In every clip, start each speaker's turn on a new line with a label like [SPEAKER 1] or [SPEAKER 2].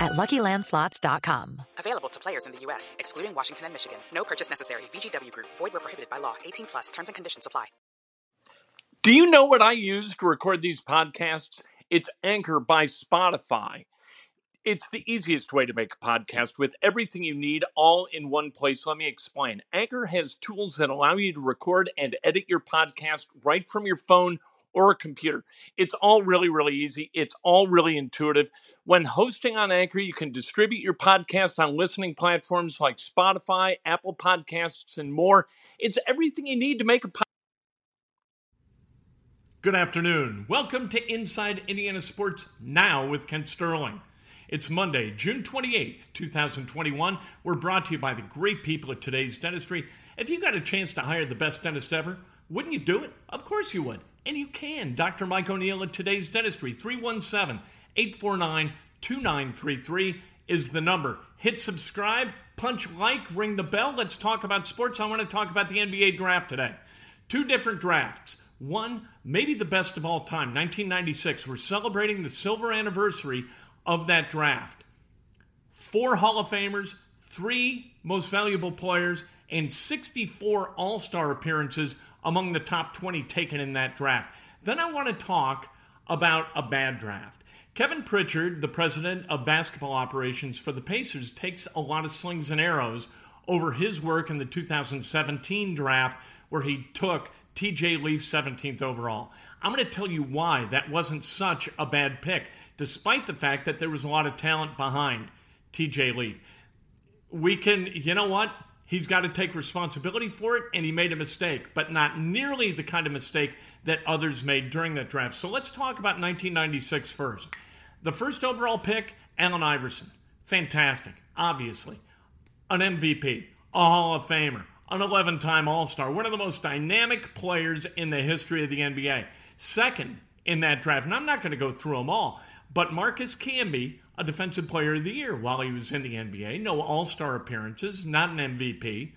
[SPEAKER 1] at LuckyLandSlots.com.
[SPEAKER 2] Available to players in the U.S., excluding Washington and Michigan. No purchase necessary. VGW Group. Void where prohibited by law. 18 plus. Terms and conditions apply.
[SPEAKER 3] Do you know what I use to record these podcasts? It's Anchor by Spotify. It's the easiest way to make a podcast with everything you need all in one place. Let me explain. Anchor has tools that allow you to record and edit your podcast right from your phone or a computer. It's all really, really easy. It's all really intuitive. When hosting on Anchor, you can distribute your podcast on listening platforms like Spotify, Apple Podcasts, and more. It's everything you need to make a podcast.
[SPEAKER 4] Good afternoon. Welcome to Inside Indiana Sports Now with Kent Sterling. It's Monday, June 28th, 2021. We're brought to you by the great people at today's dentistry. If you got a chance to hire the best dentist ever, wouldn't you do it? Of course you would. And you can. Dr. Mike O'Neill at today's dentistry, 317 849 2933 is the number. Hit subscribe, punch like, ring the bell. Let's talk about sports. I want to talk about the NBA draft today. Two different drafts. One, maybe the best of all time, 1996. We're celebrating the silver anniversary of that draft. Four Hall of Famers, three most valuable players, and 64 All Star appearances among the top 20 taken in that draft. Then I want to talk about a bad draft. Kevin Pritchard, the president of basketball operations for the Pacers, takes a lot of slings and arrows over his work in the 2017 draft, where he took TJ Leaf 17th overall. I'm going to tell you why that wasn't such a bad pick, despite the fact that there was a lot of talent behind TJ Leaf. We can, you know what? He's got to take responsibility for it, and he made a mistake, but not nearly the kind of mistake that others made during that draft. So let's talk about 1996 first. The first overall pick, Allen Iverson. Fantastic, obviously. An MVP, a Hall of Famer, an 11 time All Star, one of the most dynamic players in the history of the NBA. Second in that draft, and I'm not going to go through them all, but Marcus Camby, a Defensive Player of the Year while he was in the NBA. No All Star appearances, not an MVP,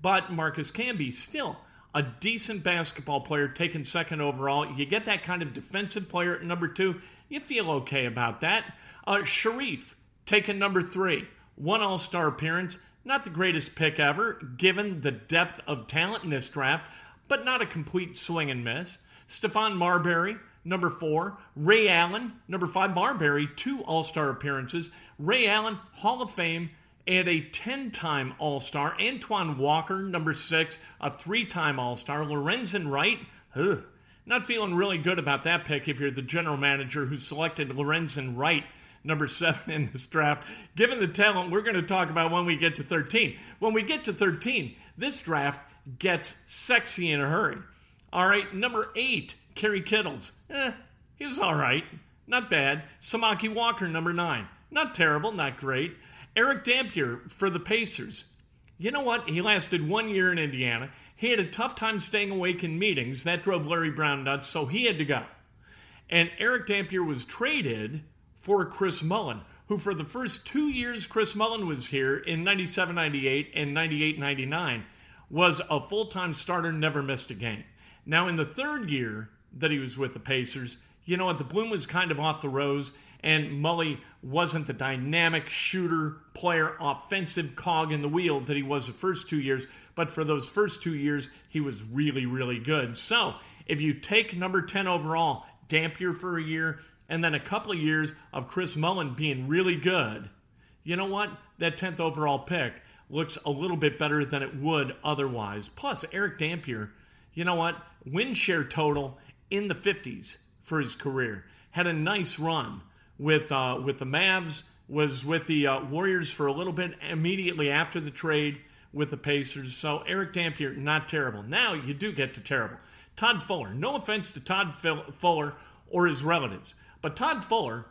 [SPEAKER 4] but Marcus Camby still a decent basketball player taken second overall. You get that kind of defensive player at number two, you feel okay about that. Uh, Shareef taken number three, one All Star appearance. Not the greatest pick ever, given the depth of talent in this draft, but not a complete swing and miss. Stephon Marbury, number four. Ray Allen, number five. Marbury, two All Star appearances. Ray Allen, Hall of Fame, and a 10 time All Star. Antoine Walker, number six, a three time All Star. Lorenzen Wright, ugh, not feeling really good about that pick if you're the general manager who selected Lorenzen Wright. Number seven in this draft. Given the talent, we're going to talk about when we get to 13. When we get to 13, this draft gets sexy in a hurry. All right, number eight, Kerry Kittles. Eh, he was all right. Not bad. Samaki Walker, number nine. Not terrible, not great. Erick Dampier for the Pacers. You know what? He lasted one year in Indiana. He had a tough time staying awake in meetings. That drove Larry Brown nuts, so he had to go. And Erick Dampier was traded for Chris Mullin, who for the first two years Chris Mullin was here in 97 98 and 98 99 was a full time starter, never missed a game. Now, in the third year, that he was with the Pacers. You know what? The bloom was kind of off the rose, and Mully wasn't the dynamic shooter, player, offensive cog in the wheel that he was the first two years. But for those first two years, he was really, really good. So if you take number 10 overall, Dampier for a year, and then a couple of years of Chris Mullin being really good, you know what? That 10th overall pick looks a little bit better than it would otherwise. Plus, Erick Dampier you know what? Win share total in the 50s for his career. Had a nice run with uh, with the Mavs. Was with the uh, Warriors for a little bit immediately after the trade with the Pacers. So Erick Dampier, not terrible. Now you do get to terrible. Todd Fuller. No offense to Todd Fuller or his relatives, but Todd Fuller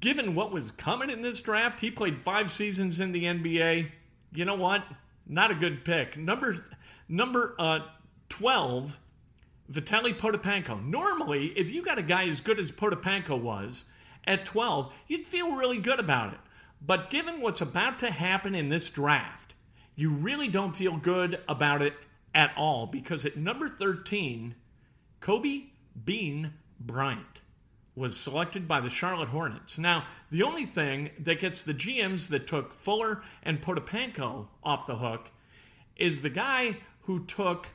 [SPEAKER 4] given what was coming in this draft, he played five seasons in the NBA. You know what? Not a good pick. Number number uh, 12, Vitaly Potapenko. Normally, if you got a guy as good as Potapenko was at 12, you'd feel really good about it. But given what's about to happen in this draft, you really don't feel good about it at all because at number 13, Kobe Bean Bryant was selected by the Charlotte Hornets. Now, the only thing that gets the GMs that took Fuller and Potapenko off the hook is the guy who took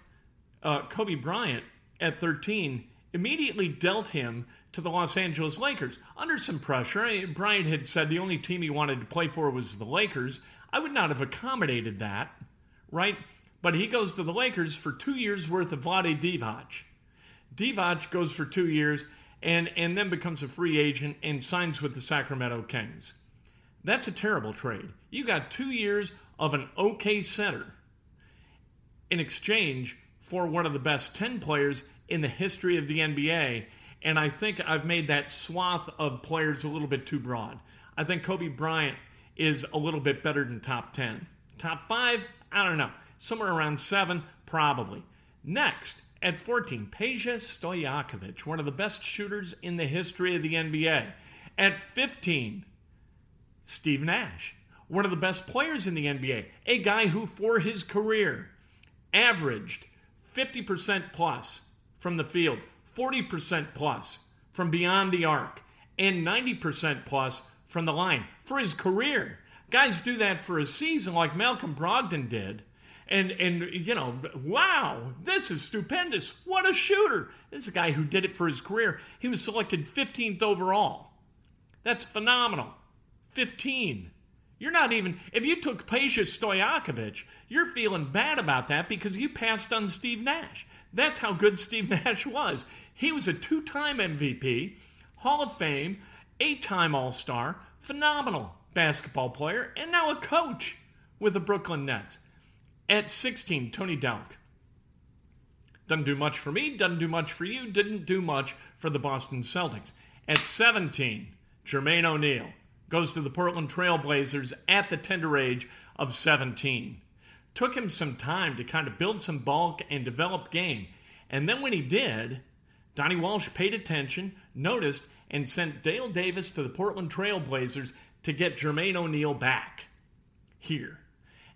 [SPEAKER 4] uh, Kobe Bryant at 13 immediately dealt him to the Los Angeles Lakers under some pressure. Bryant had said the only team he wanted to play for was the Lakers. I would not have accommodated that, right? But he goes to the Lakers for two years worth of Vlade Divac. Divac goes for two years and, and then becomes a free agent and signs with the Sacramento Kings. That's a terrible trade. You got two years of an okay center in exchange for one of the best 10 players in the history of the NBA. And I think I've made that swath of players a little bit too broad. I think Kobe Bryant is a little bit better than top 10. Top five, I don't know. Somewhere around seven, probably. Next, at 14, Peja Stojakovic, one of the best shooters in the history of the NBA. At 15, Steve Nash, one of the best players in the NBA, a guy who, for his career, averaged 50% plus from the field, 40% plus from beyond the arc, and 90% plus from the line for his career. Guys do that for a season like Malcolm Brogdon did and and you know, wow, this is stupendous. What a shooter! This is a guy who did it for his career. He was selected 15th overall. That's phenomenal. 15. You're not even if you took Peja Stojakovic, you're feeling bad about that because you passed on Steve Nash. That's how good Steve Nash was. He was a two-time MVP, Hall of Fame, eight-time All-Star, phenomenal basketball player, and now a coach with the Brooklyn Nets. At 16, Tony Delk. Doesn't do much for me, doesn't do much for you, didn't do much for the Boston Celtics. At 17, Jermaine O'Neal goes to the Portland Trailblazers at the tender age of 17. Took him some time to kind of build some bulk and develop game. And then when he did, Donnie Walsh paid attention, noticed, and sent Dale Davis to the Portland Trailblazers to get Jermaine O'Neal back here.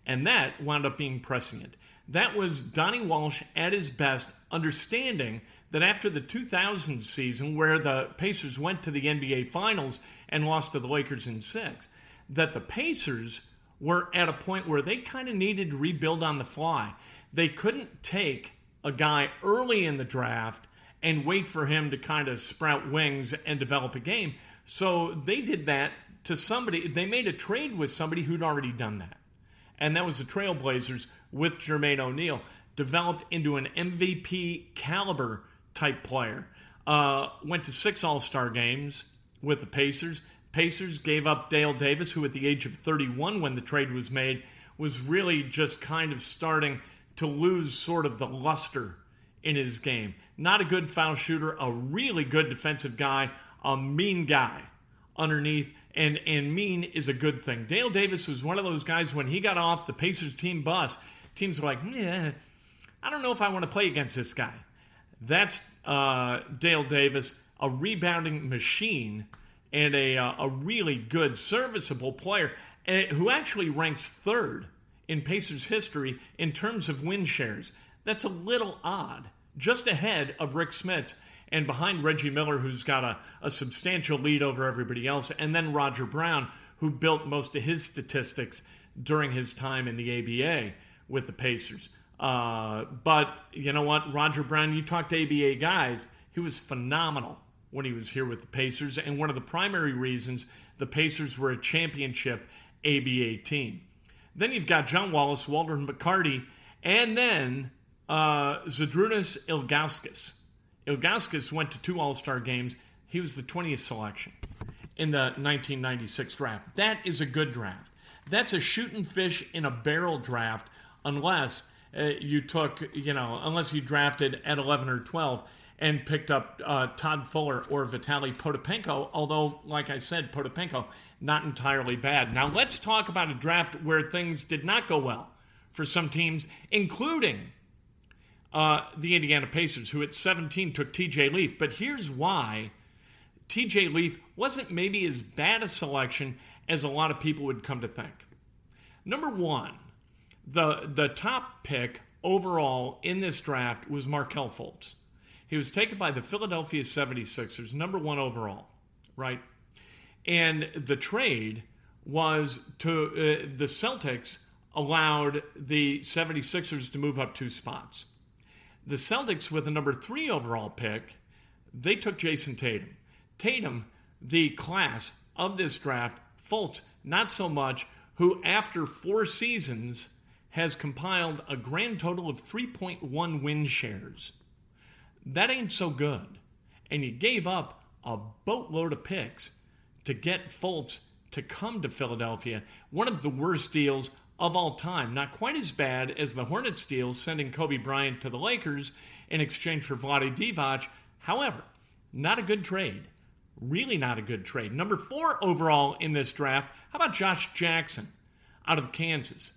[SPEAKER 4] And that wound up being prescient. That was Donnie Walsh at his best, understanding that after the 2000 season, where the Pacers went to the NBA Finals and lost to the Lakers in six, that the Pacers were at a point where they kind of needed to rebuild on the fly. They couldn't take a guy early in the draft and wait for him to kind of sprout wings and develop a game. So they did that to somebody. They made a trade with somebody who'd already done that and that was the Trailblazers with Jermaine O'Neal, developed into an MVP caliber type player. Uh, went to six All Star games with the Pacers. Pacers gave up Dale Davis, who at the age of 31 when the trade was made, was really just kind of starting to lose sort of the luster in his game. Not a good foul shooter, a really good defensive guy, a mean guy underneath and and mean is a good thing. Dale Davis was one of those guys when he got off the Pacers team bus. Teams were like, yeah, I don't know if I want to play against this guy. That's uh, Dale Davis, a rebounding machine and a uh, a really good, serviceable player eh, who actually ranks third in Pacers history in terms of win shares. That's a little odd, just ahead of Rick Smits and behind Reggie Miller, who's got a, a substantial lead over everybody else, and then Roger Brown, who built most of his statistics during his time in the ABA with the Pacers. Uh, but you know what, Roger Brown, you talked to ABA guys, he was phenomenal when he was here with the Pacers, and one of the primary reasons the Pacers were a championship ABA team. Then you've got John Wallace, Walter McCarty, and then uh, Zydrunas Ilgauskas. Ilgauskas went to two All Star games. He was the 20th selection in the 1996 draft. That is a good draft. That's a shooting fish in a barrel draft, unless uh, you took, you know, unless you drafted at 11 or 12 and picked up uh, Todd Fuller or Vitaly Potapenko. Although, like I said, Potapenko not entirely bad. Now let's talk about a draft where things did not go well for some teams, including uh, the Indiana Pacers, who at 17 took TJ Leaf. But here's why TJ Leaf wasn't maybe as bad a selection as a lot of people would come to think. Number one, the, the top pick overall in this draft was Markelle Fultz. He was taken by the Philadelphia 76ers, number one overall, right? And the trade was to uh, the Celtics allowed the 76ers to move up two spots. The Celtics, with the number three overall pick, they took Jayson Tatum. Tatum, the class of this draft, Fultz, not so much, who after four seasons has compiled a grand total of 3.1 win shares. That ain't so good. And you gave up a boatload of picks to get Fultz to come to Philadelphia. One of the worst deals of all time. Not quite as bad as the Hornets deal sending Kobe Bryant to the Lakers in exchange for Vlade Divac. However, not a good trade. Really not a good trade. Number four overall in this draft, how about Josh Jackson out of Kansas?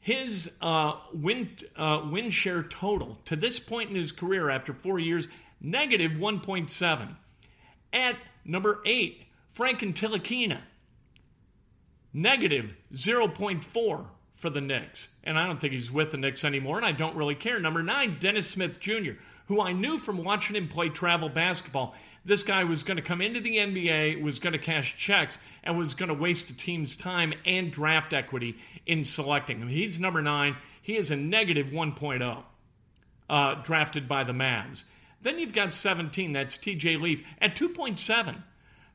[SPEAKER 4] His uh, win, uh, win share total to this point in his career after four years, negative 1.7. At number eight, Frank Ntilikina, negative 0.4 for the Knicks. And I don't think he's with the Knicks anymore, and I don't really care. Number nine, Dennis Smith Jr., who I knew from watching him play travel basketball. This guy was going to come into the NBA, was going to cash checks, and was going to waste a team's time and draft equity in selecting him. He's number nine. He is a negative 1.0, uh, drafted by the Mavs. Then you've got 17, that's TJ Leaf, at 2.7.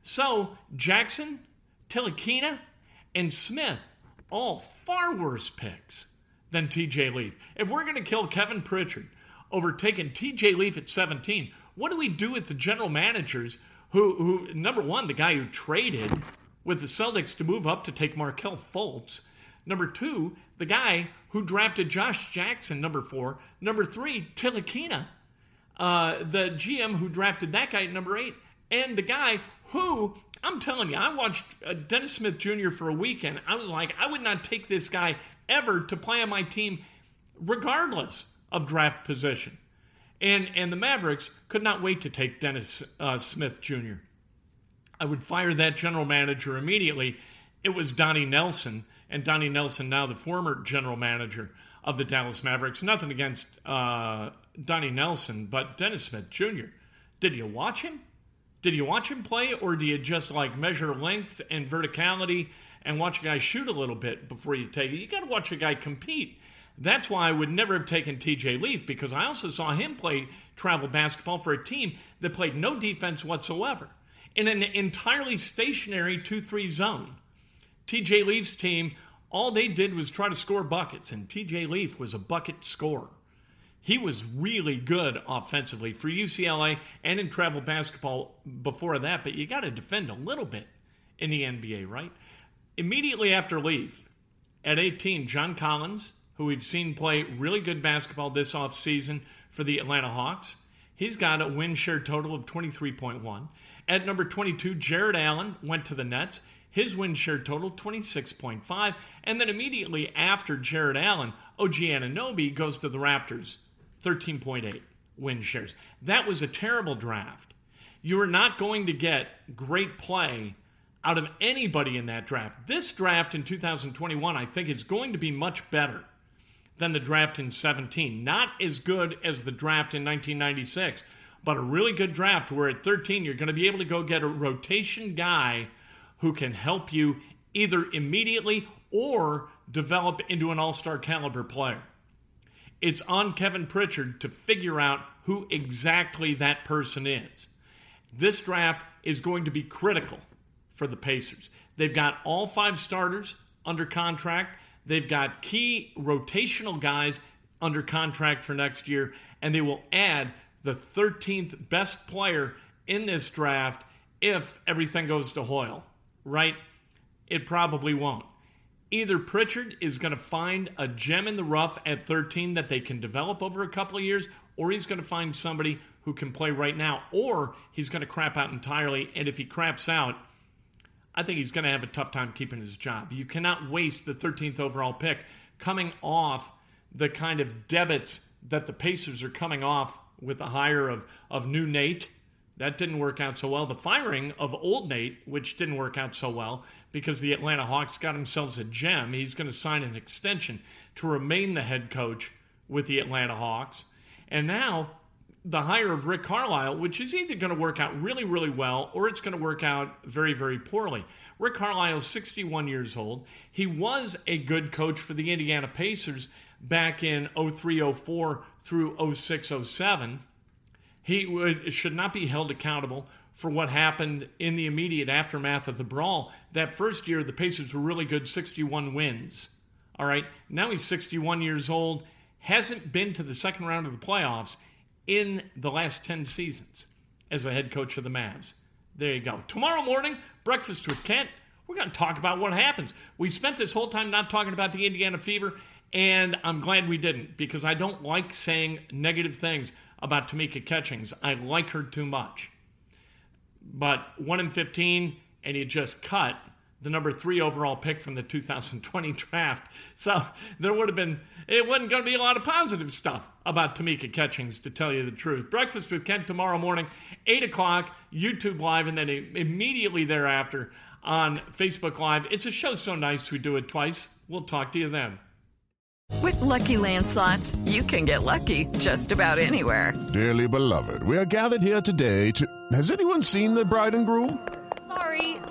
[SPEAKER 4] So Jackson, Ntilikina, and Smith all far worse picks than TJ Leaf. If we're going to kill Kevin Pritchard over taking TJ Leaf at 17, what do we do with the general managers who, who number one, the guy who traded with the Celtics to move up to take Markelle Fultz? Number two, the guy who drafted Josh Jackson, number four. Number three, Ntilikina, uh, the GM who drafted that guy number eight. And the guy who I'm telling you, I watched uh, Dennis Smith Jr. for a weekend. I was like, I would not take this guy ever to play on my team, regardless of draft position. And and the Mavericks could not wait to take Dennis uh, Smith Jr. I would fire that general manager immediately. It was Donnie Nelson, and Donnie Nelson, now the former general manager of the Dallas Mavericks. Nothing against uh, Donnie Nelson, but Dennis Smith Jr. Did you watch him? Did you watch him play, or do you just like measure length and verticality and watch a guy shoot a little bit before you take it? You got to watch a guy compete. That's why I would never have taken TJ Leaf because I also saw him play travel basketball for a team that played no defense whatsoever in an entirely stationary 2 3 zone. TJ Leaf's team, all they did was try to score buckets, and TJ Leaf was a bucket scorer. He was really good offensively for UCLA and in travel basketball before that, but you got to defend a little bit in the NBA, right? Immediately after Leaf, at 18, John Collins, who we've seen play really good basketball this offseason for the Atlanta Hawks, he's got a win share total of 23.1. At number 22, Jarrett Allen went to the Nets. His win share total 26.5. And then immediately after Jarrett Allen, OG Anunoby goes to the Raptors. 13.8 win shares. That was a terrible draft. You are not going to get great play out of anybody in that draft. This draft in 2021, I think, is going to be much better than the draft in 17. Not as good as the draft in 1996, but a really good draft where at 13 you're going to be able to go get a rotation guy who can help you either immediately or develop into an all star caliber player. It's on Kevin Pritchard to figure out who exactly that person is. This draft is going to be critical for the Pacers. They've got all five starters under contract. They've got key rotational guys under contract for next year, and they will add the 13th best player in this draft if everything goes to Hoyle, right? It probably won't. Either Pritchard is going to find a gem in the rough at 13 that they can develop over a couple of years, or he's going to find somebody who can play right now, or he's going to crap out entirely. And if he craps out, I think he's going to have a tough time keeping his job. You cannot waste the 13th overall pick coming off the kind of debits that the Pacers are coming off with the hire of, of new Nate. That didn't work out so well. The firing of old Nate, which didn't work out so well because the Atlanta Hawks got themselves a gem. He's going to sign an extension to remain the head coach with the Atlanta Hawks. And now the hire of Rick Carlisle, which is either going to work out really, really well or it's going to work out very, very poorly. Rick Carlisle is 61 years old. He was a good coach for the Indiana Pacers back in 03 04 through 06 07. He would, should not be held accountable for what happened in the immediate aftermath of the brawl. That first year, the Pacers were really good, 61 wins. All right, now he's 61 years old, hasn't been to the second round of the playoffs in the last 10 seasons as the head coach of the Mavs. There you go. Tomorrow morning, breakfast with Kent. We're going to talk about what happens. We spent this whole time not talking about the Indiana Fever, and I'm glad we didn't because I don't like saying negative things about Tamika Catchings. I like her too much. But 1 in 15, and you just cut the number three overall pick from the 2020 draft. So there would have been, it wasn't going to be a lot of positive stuff about Tamika Catchings, to tell you the truth. Breakfast with Kent tomorrow morning, 8 o'clock, YouTube Live, and then immediately thereafter on Facebook Live. It's a show so nice we do it twice. We'll talk to you then.
[SPEAKER 5] With lucky landslots, you can get lucky just about anywhere.
[SPEAKER 6] Dearly beloved, we are gathered here today to. Has anyone seen the bride and groom?
[SPEAKER 7] Sorry,